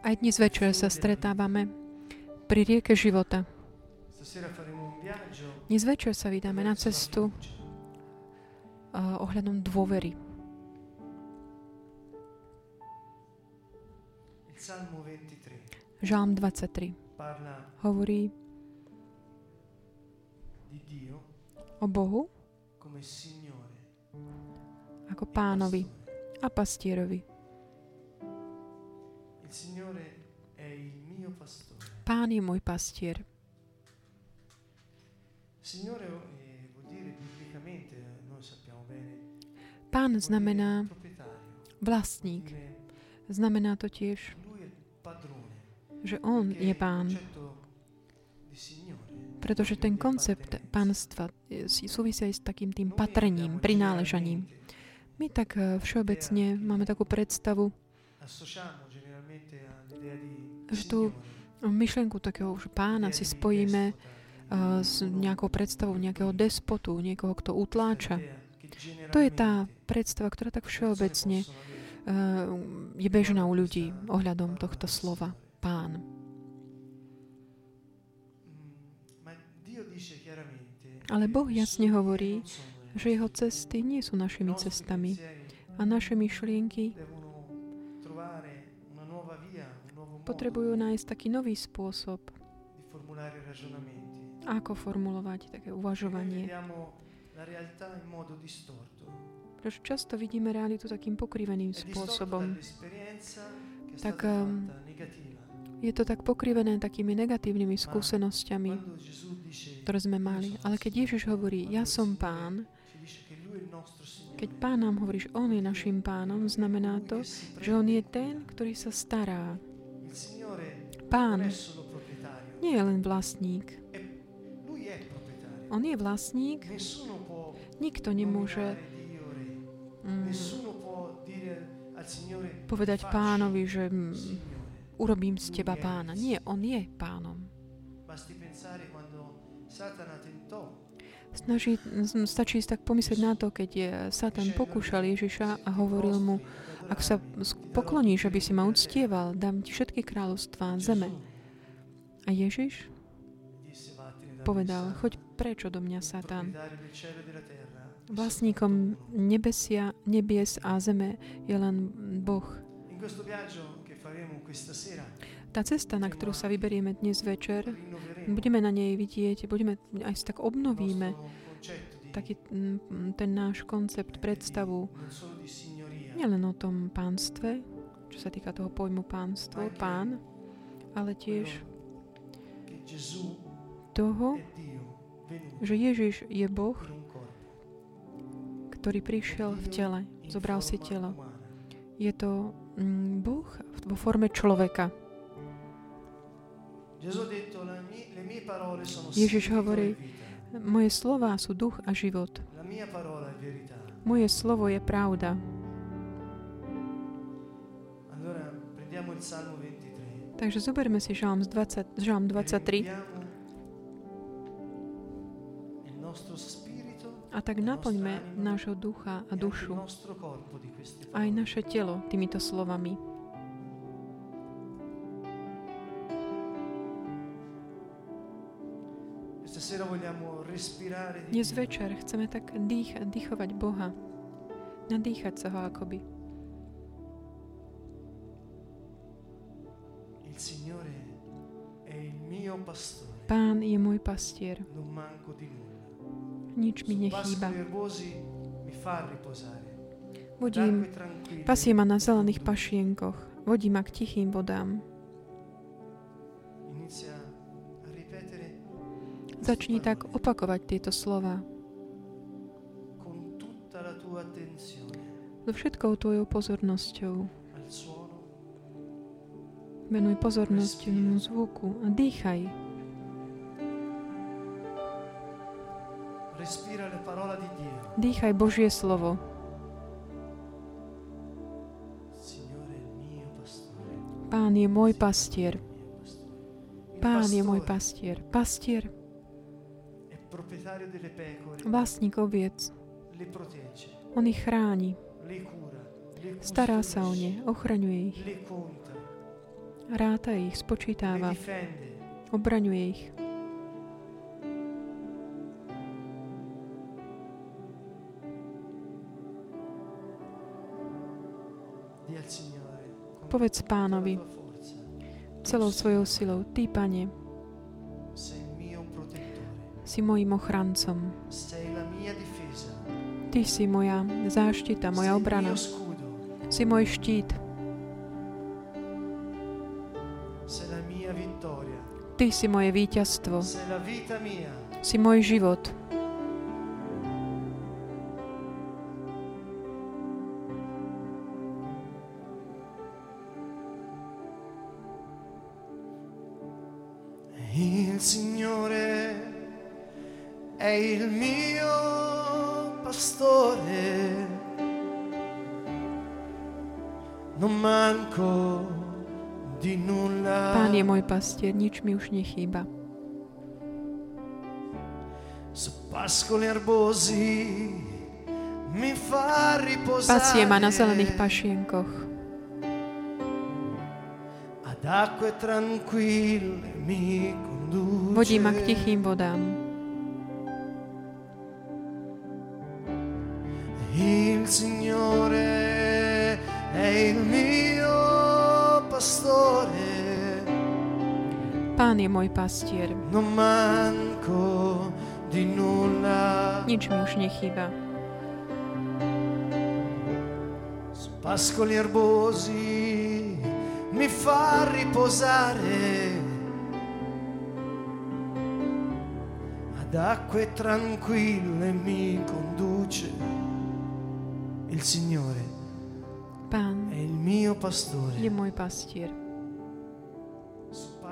Aj dnes večer sa stretávame pri rieke života. Dnes večer sa vydáme na cestu uh, ohľadom dôvery. Žalm 23 hovorí o Bohu ako pánovi a pastierovi. Pán je môj pastier. Pán znamená vlastník. Znamená to tiež, že On je pán. Pretože ten koncept pánstva súvisia aj s takým tým patrením, prináležaním. My tak eh, všeobecne máme takú predstavu, že tú myšlenku takého že pána si spojíme uh, s nejakou predstavou nejakého despotu, niekoho, kto utláča. To je tá predstava, ktorá tak všeobecne uh, je bežná u ľudí ohľadom tohto slova pán. Ale Boh jasne hovorí, že jeho cesty nie sú našimi cestami a naše myšlienky potrebujú nájsť taký nový spôsob, ako formulovať také uvažovanie. Pretože často vidíme realitu takým pokriveným spôsobom. Tak um, je to tak pokrivené takými negatívnymi skúsenosťami, ktoré sme mali. Ale keď Ježiš hovorí, ja som pán, keď pán nám hovorí, že on je našim pánom, znamená to, že on je ten, ktorý sa stará Pán nie je len vlastník. On je vlastník. Nikto nemôže mm, povedať pánovi, že mm, urobím z teba pána. Nie, on je pánom. Snaží, stačí tak pomyslieť na to, keď je Satan pokúšal Ježiša a hovoril mu, ak sa pokloníš, aby si ma uctieval, dám ti všetky kráľovstvá zeme. A Ježiš povedal, choď preč do mňa, Satan. Vlastníkom nebesia, nebies a zeme je len Boh. Tá cesta, na ktorú sa vyberieme dnes večer, budeme na nej vidieť, budeme aj tak obnovíme taký ten náš koncept, predstavu nielen o tom pánstve, čo sa týka toho pojmu pánstvo, pán, ale tiež toho, že Ježiš je Boh, ktorý prišiel v tele, zobral si telo. Je to Boh vo forme človeka. Ježiš hovorí, moje slova sú duch a život. Moje slovo je pravda. Takže zoberme si Žalm 20, Žalm 23 a tak naplňme nášho ducha a dušu aj naše telo týmito slovami. Dnes večer chceme tak dýchať, dýchovať Boha, nadýchať sa ho akoby. Pán je môj pastier. Nič mi nechýba. Vodím, pasie ma na zelených pašienkoch. Vodí ma k tichým vodám. Začni tak opakovať tieto slova. So všetkou tvojou pozornosťou. Venuj pozornosť zvuku a dýchaj. Dýchaj Božie slovo. Pán je môj pastier. Pán je môj pastier. Pastier. Vlastník oviec. On ich chráni. Stará sa o ne, ochraňuje ich. Ráta ich, spočítava. Obraňuje ich. Povedz pánovi celou svojou silou, Ty, Pane, si mojim ochrancom. Ty si moja záštita, moja obrana. Si môj štít. Ty si moje víťazstvo. Si môj život. Pastier, nič mi už nechýba. Pasie ma na zelených pašienkoch. Vodí ma k tichým vodám. Il Signore è il mio pastore, Pán je môj pastier. non manco di nulla. Nič mi už nechýba. Su pascoli erbosi mi fa riposare. Ad acque tranquille mi conduce. Il Signore Pán è il mio je pastore. môj pastier.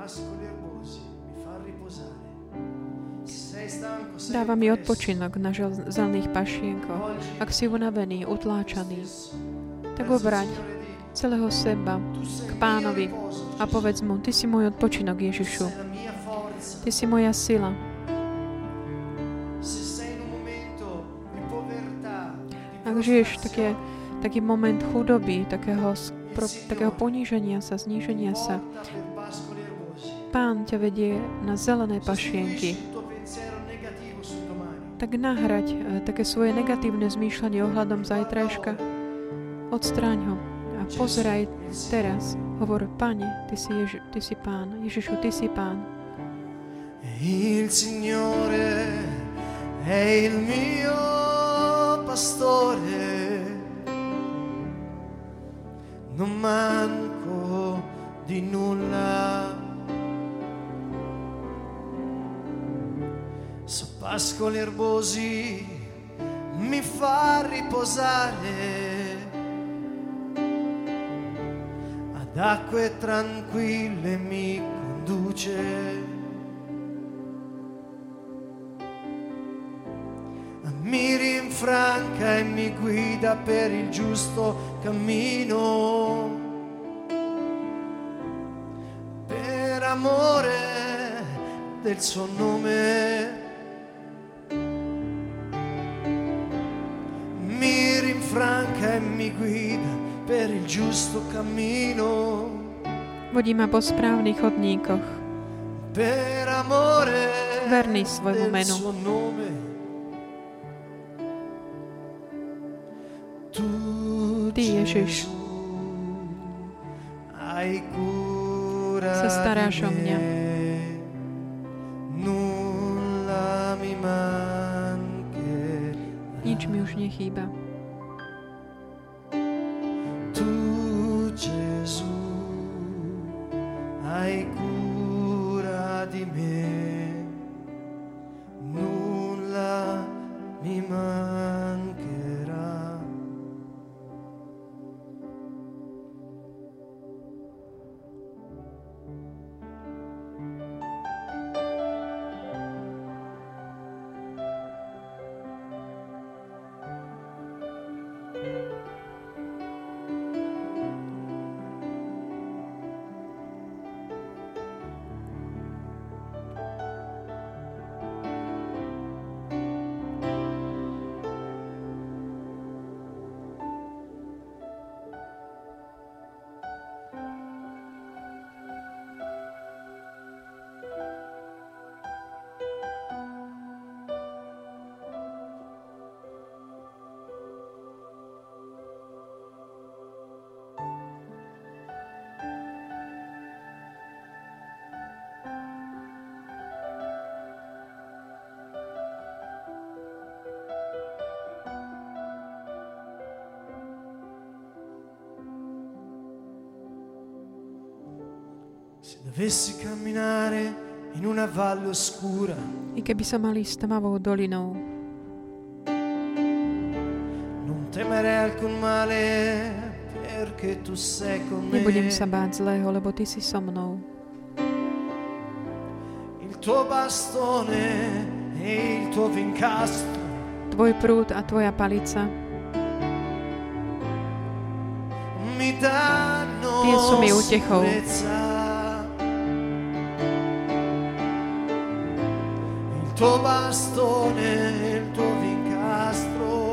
Pascoli erbosi mi fa riposare. Dáva mi odpočinok na žel- zelených pašienkoch. Ak si unavený, utláčaný, tak obraň celého seba k pánovi a povedz mu, Ty si môj odpočinok, Ježišu. Ty si moja sila. Ak žiješ také, taký moment chudoby, takého, pro, takého poníženia sa, zníženia sa, Pán ťa vedie na zelené pašienky. Tak nahrať eh, také svoje negatívne zmýšľanie ohľadom zajtrajška. Odstráň ho a pozeraj teraz. Hovor, Pane, Ty si, Ježi- ty si Pán. Ježišu, Ty si Pán. Il Signore è il mio pastore, non manco di nulla. Su pascoli erbosi mi fa riposare, ad acque tranquille mi conduce. mi rinfranca e mi guida per il giusto cammino. Per amore del suo nome. Mi guida per il giusto cammino. Vodí ma po správnych chodníkoch. Per amore Verný svojmu menu. nome. Ty, Ježiš, sa staráš o mňa. Nič mi už nechýba. I keby som mal ísť tmavou dolinou, non temerei alcun male perché tu sei con me. nebudem sa báť zlého, lebo Ty si so mnou. Il tuo bastone e il tuo vincastro Tvoj prúd a Tvoja palica Tie sú mi utechou.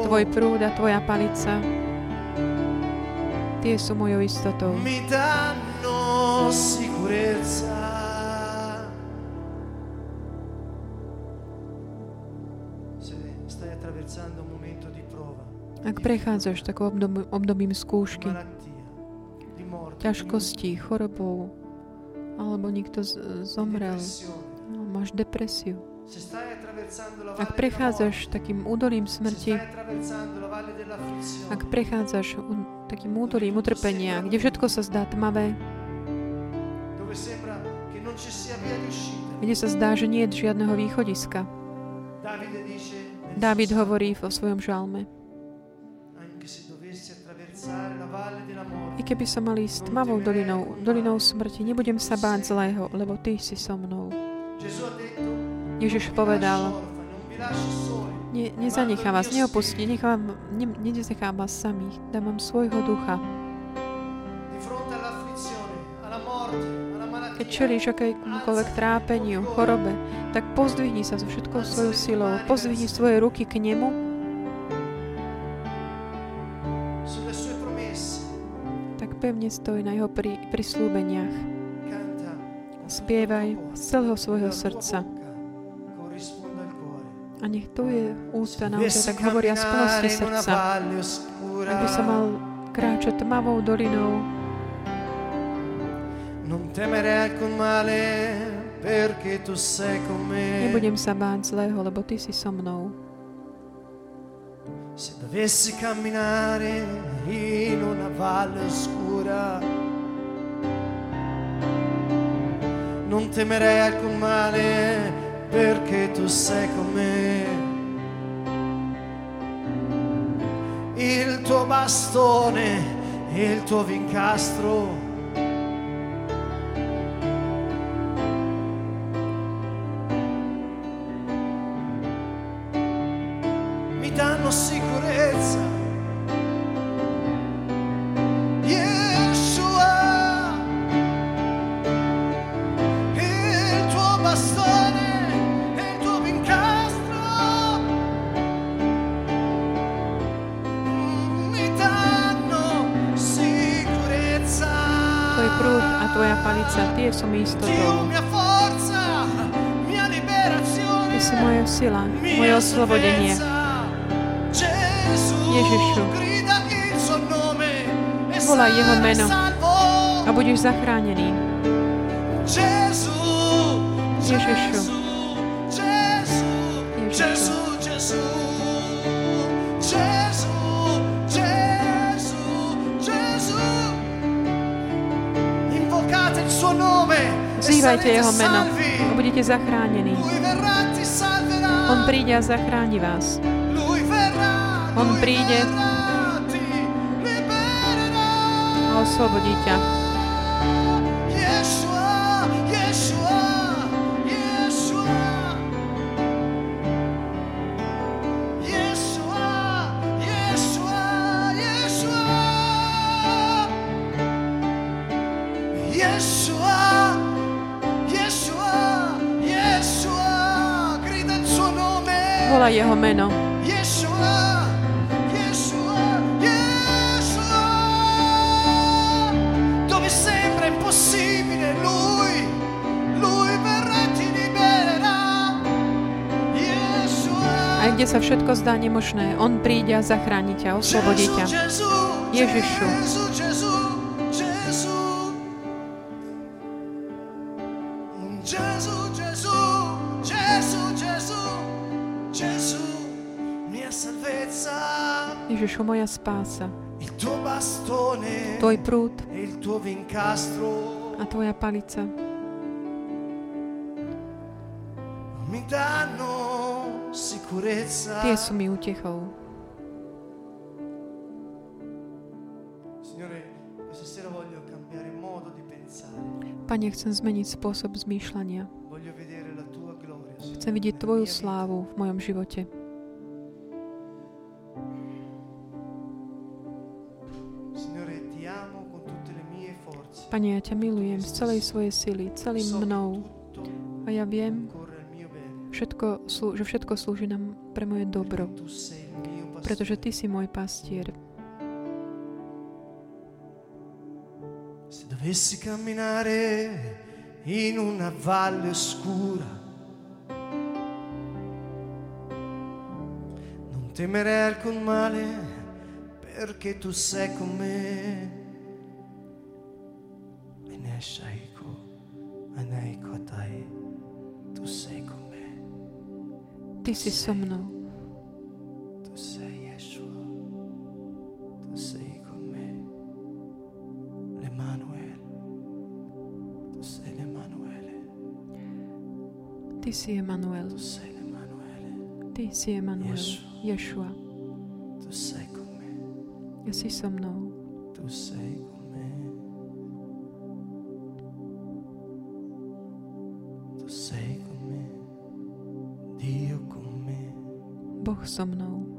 Tvoj prúd a Tvoja palica Tie sú mojou istotou. mi danno sicurezza. Ak prechádzaš takou obdob- obdobím skúšky, ťažkostí, chorobou, alebo niekto z- zomrel, no, máš depresiu. Ak prechádzaš takým údolím smrti, ak prechádzaš takým údolím utrpenia, kde všetko sa zdá tmavé, kde sa zdá, že nie je žiadneho východiska. Dávid hovorí vo svojom žalme. I keby som mal ísť tmavou dolinou, dolinou smrti, nebudem sa báť zlého, lebo Ty si so mnou. Ježiš "Non vi povedal, ne, nezanechám vás, neopustí, nechám, ne, nenechám vás samých, dám vám svojho ducha. Keď čelíš akémukoľvek trápeniu, chorobe, tak pozdvihni sa so všetkou svojou silou, pozdvihni svoje ruky k nemu tak pevne stoj na jeho pri, prislúbeniach. Spievaj z celého svojho srdca. A nech tvoje ústa naozaj tak hovoria z plnosti srdca. Ak by sa mal kráčať tmavou dolinou, nebudem sa báť zlého, lebo Ty si so mnou. Se dovessi camminare in una valle oscura, non temerei alcun male bastone e il tuo vincastro e Volaj jeho meno. A budeš zachránený. Ježišu. Ježišu. Vzývajte jeho meno a budete zachránení. On príde a zachráni vás. On príde. Oslobodí ťa. Yeshua, Yeshua, Yeshua. Yeshua, Yeshua, Yeshua. Yeshua, Yeshua, Yeshua. Grida il suo nome. Volaj jeho meno. Aj kde sa všetko zdá nemožné, On príde a zachráni ťa, oslobodí ťa. Ježišu. Ježišu, moja spása, Tvoj prúd. e a Tvoja palica Tie sú mi pensare. Pane, chcem zmeniť spôsob zmýšľania. Chcem vidieť Tvoju slávu v mojom živote. Pane, ja ťa milujem z celej svojej sily, celým mnou. A ja viem, všetko, že všetko slúži nám pre moje dobro. Pretože Ty si môj pastier. Se dovessi camminare in una valle oscura, non temerei alcun male perché tu sei con me. Tai, tu sei Yeshua, tu sei con me. L'Emanuele, tu sei l'Emanuele, Ty si Emanuel. tu sei l'Emanuele, Ty si Emanuel. Ješua. tu sei con me, Ja si so mnou. tu sei so.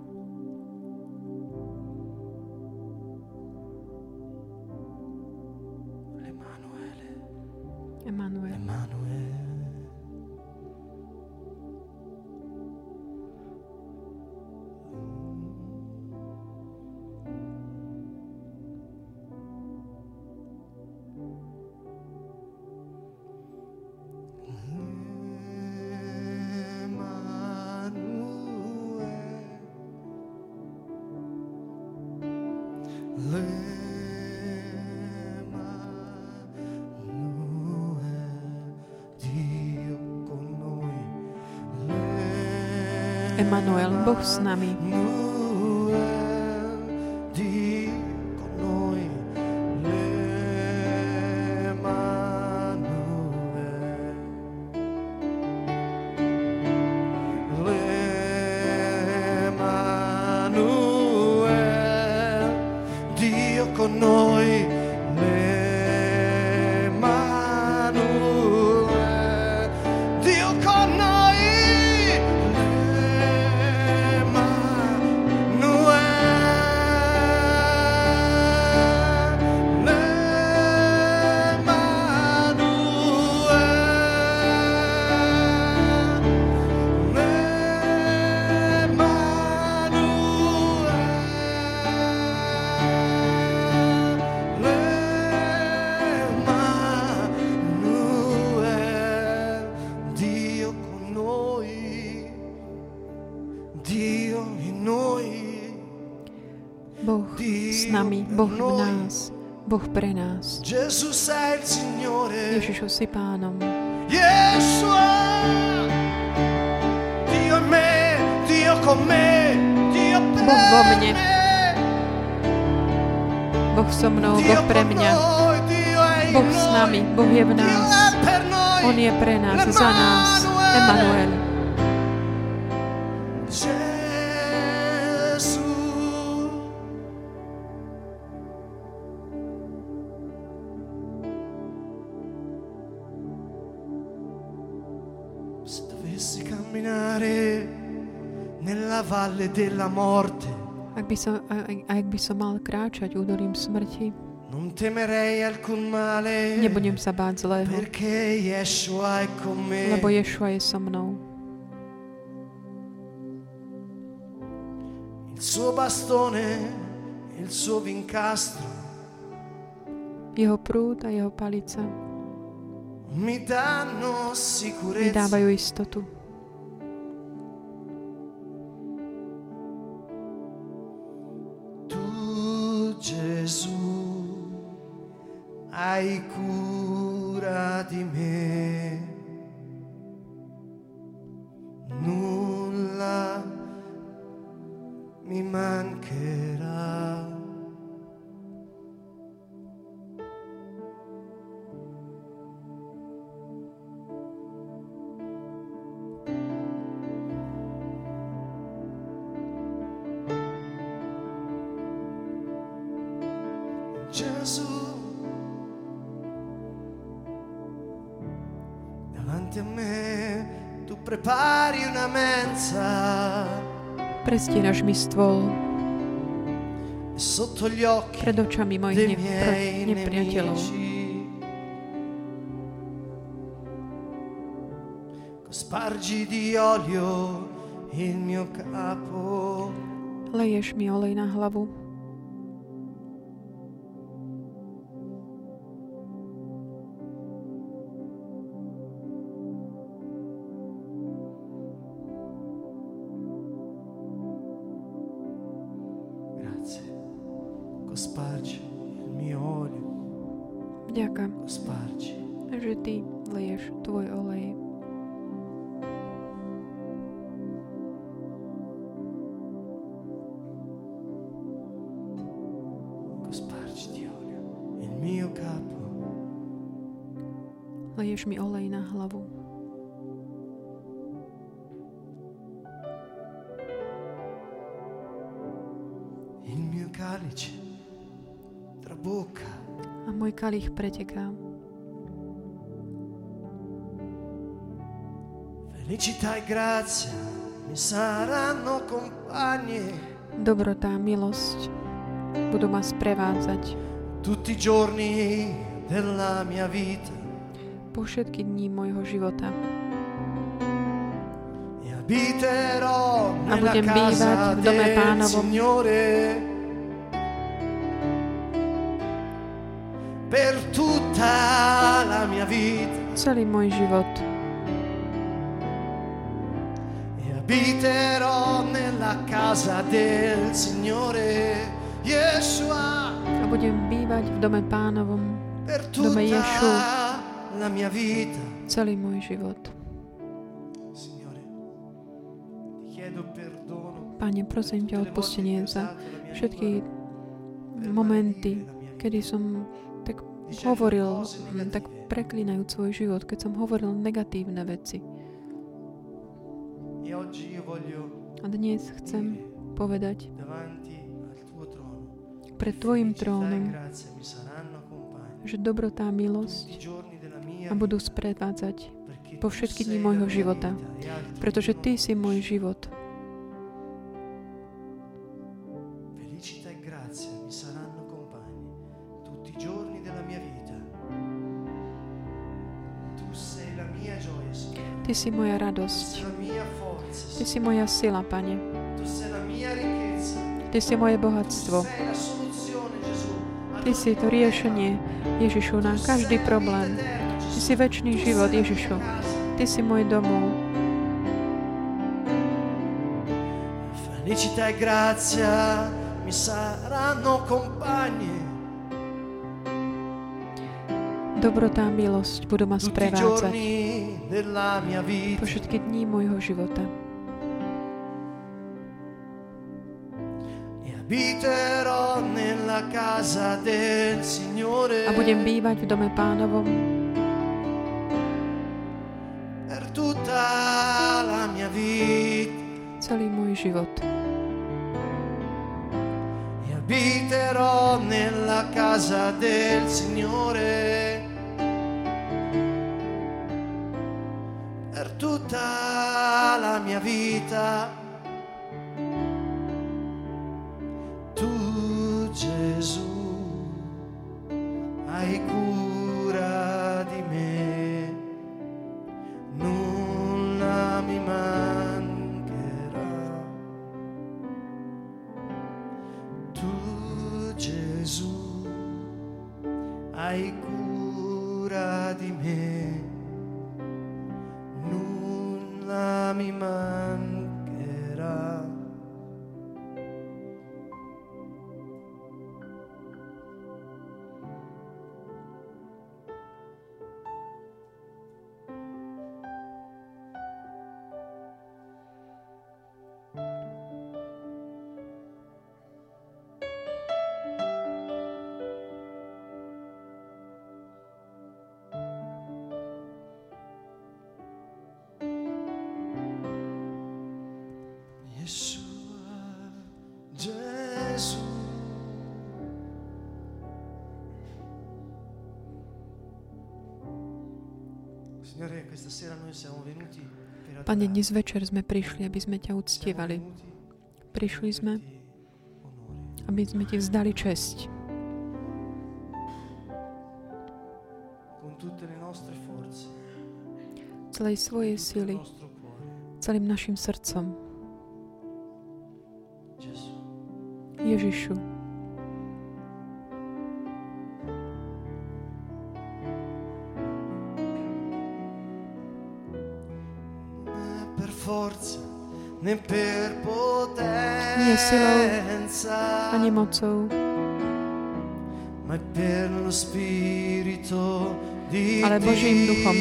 Boh s nami. Boh s nami. Boh v nás. Boh pre nás. Ježišu si pánom. Yeshua, Dio in me, Dio con me, Dio per Boh vo mne. Boh so mnou, Boh pre mňa. Boh s nami. Boh je v nás. On je pre nás, za nás. Emanuel. Valle della morte, Ak by, som, a- a- ak by som mal kráčať údolím smrti, non temerei alcun male, nebudem sa báť zlého, perché Yeshua è con me. lebo Ješua je so mnou. Il suo bastone, il suo vincastro Jeho prúd a jeho palica mi danno mi dávajú istotu. Hai cura di me. Davanti a me tu prepari una mensa. Prestieraš mi stôl e Sotto gli occhi pred očami mojich nepr- nepriateľov. Spargi di olio il mio capo. Leješ mi olej na hlavu. Leješ mi olej na hlavu. A môj kalich preteká. Felicità e grazia mi saranno compagni Dobrota a milosť budú ma sprevádzať tutti i giorni della mia vita po všetky dní môjho života. A budem bývať v dome Pánovom. Per tutta la mia vita Celý môj život. e abiterò nella casa del Signore Yeshua A budem bývať v dome pánovom per Dome Yeshu. La mia vita. celý môj život. Signore, ti chiedo perdono. Pane, prosím ťa odpustenie za všetky momenty, kedy som tak hovoril, tak preklinajúc svoj život, keď som hovoril negatívne veci. E A dnes chcem povedať, pred Tvojim e trónom, že dobrotá milosť ma budú sprevádzať po všetky dni môjho života, pretože Ty si môj život. E. Ty si moja radosť. Ty si moja sila, Pane. Ty si moje bohatstvo. Ty si to riešenie, Ježišu, na každý problém. Ty si väčší život, Ježišu. Ty si môj domov. Felicità e grazia mi saranno compagni Dobrota a milosť budú ma sprevádzať po všetky dní môjho života. A budem bývať v dome pánovom život. E abiterò nella casa del Signore per tutta la mia vita. Pane, dnes večer sme prišli, aby sme ťa uctievali. Prišli sme, aby sme ti vzdali česť. Celej svojej sily, celým našim srdcom, Ježišu, Nie silou, ani mocou, ma è per lo spirito di Ale Božím duchom.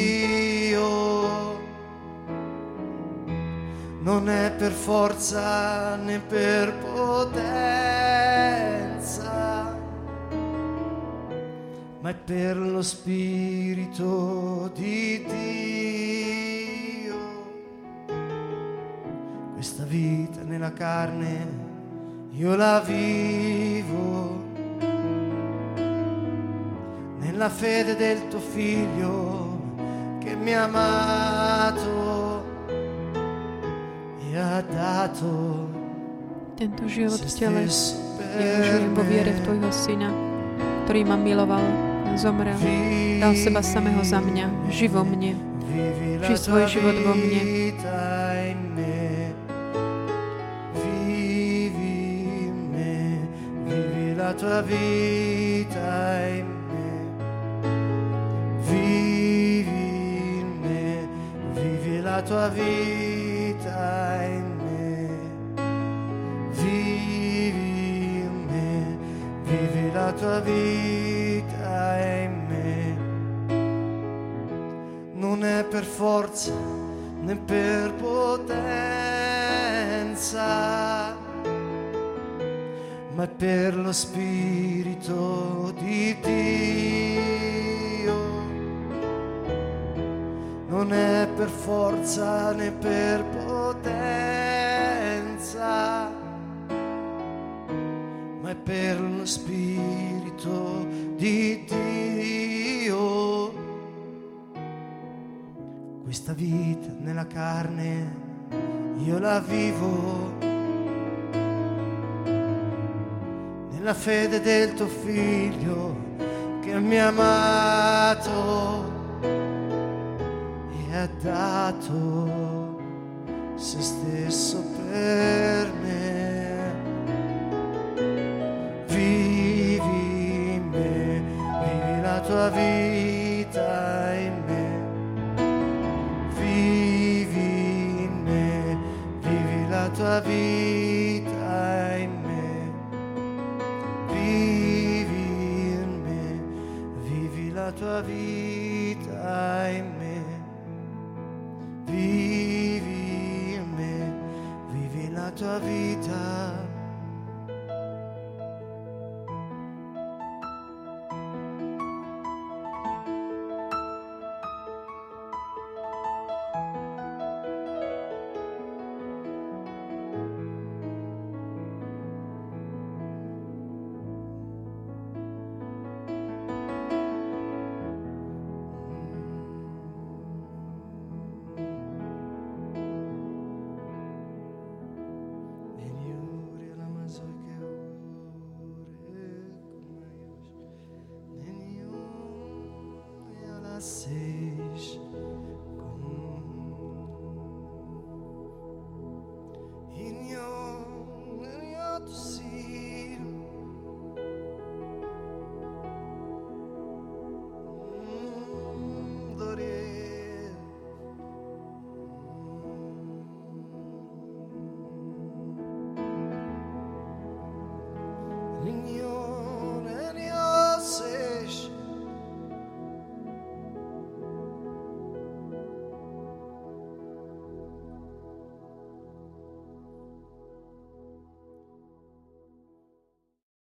Non è per forza né per potenza, ma è per lo spirito di Dio. Questa vita nella carne io la vivo nella fede del tuo figlio che mi ha amato tento život v tele, žijem vo viere v. Tvojho Syna, ktorý ma miloval, zomrel, dal seba samého za mňa, živo mne. Vivi la Žij svoj život vo mne. la tua vita in me. Vivi in me, vivi la tua vita Vivi in la tua vita in non è per forza né per potenza, ma per lo spirito di Dio. Non è per forza né per potenza, ma è per lo spirito di Dio. Questa vita nella carne io la vivo. Nella fede del tuo figlio che mi ha amato e ha dato se stesso per me. Vivi in me vivi la tua vita in me. Vivi in me, vivi la tua vita in me. Vivi in me, vivi la tua vita vivi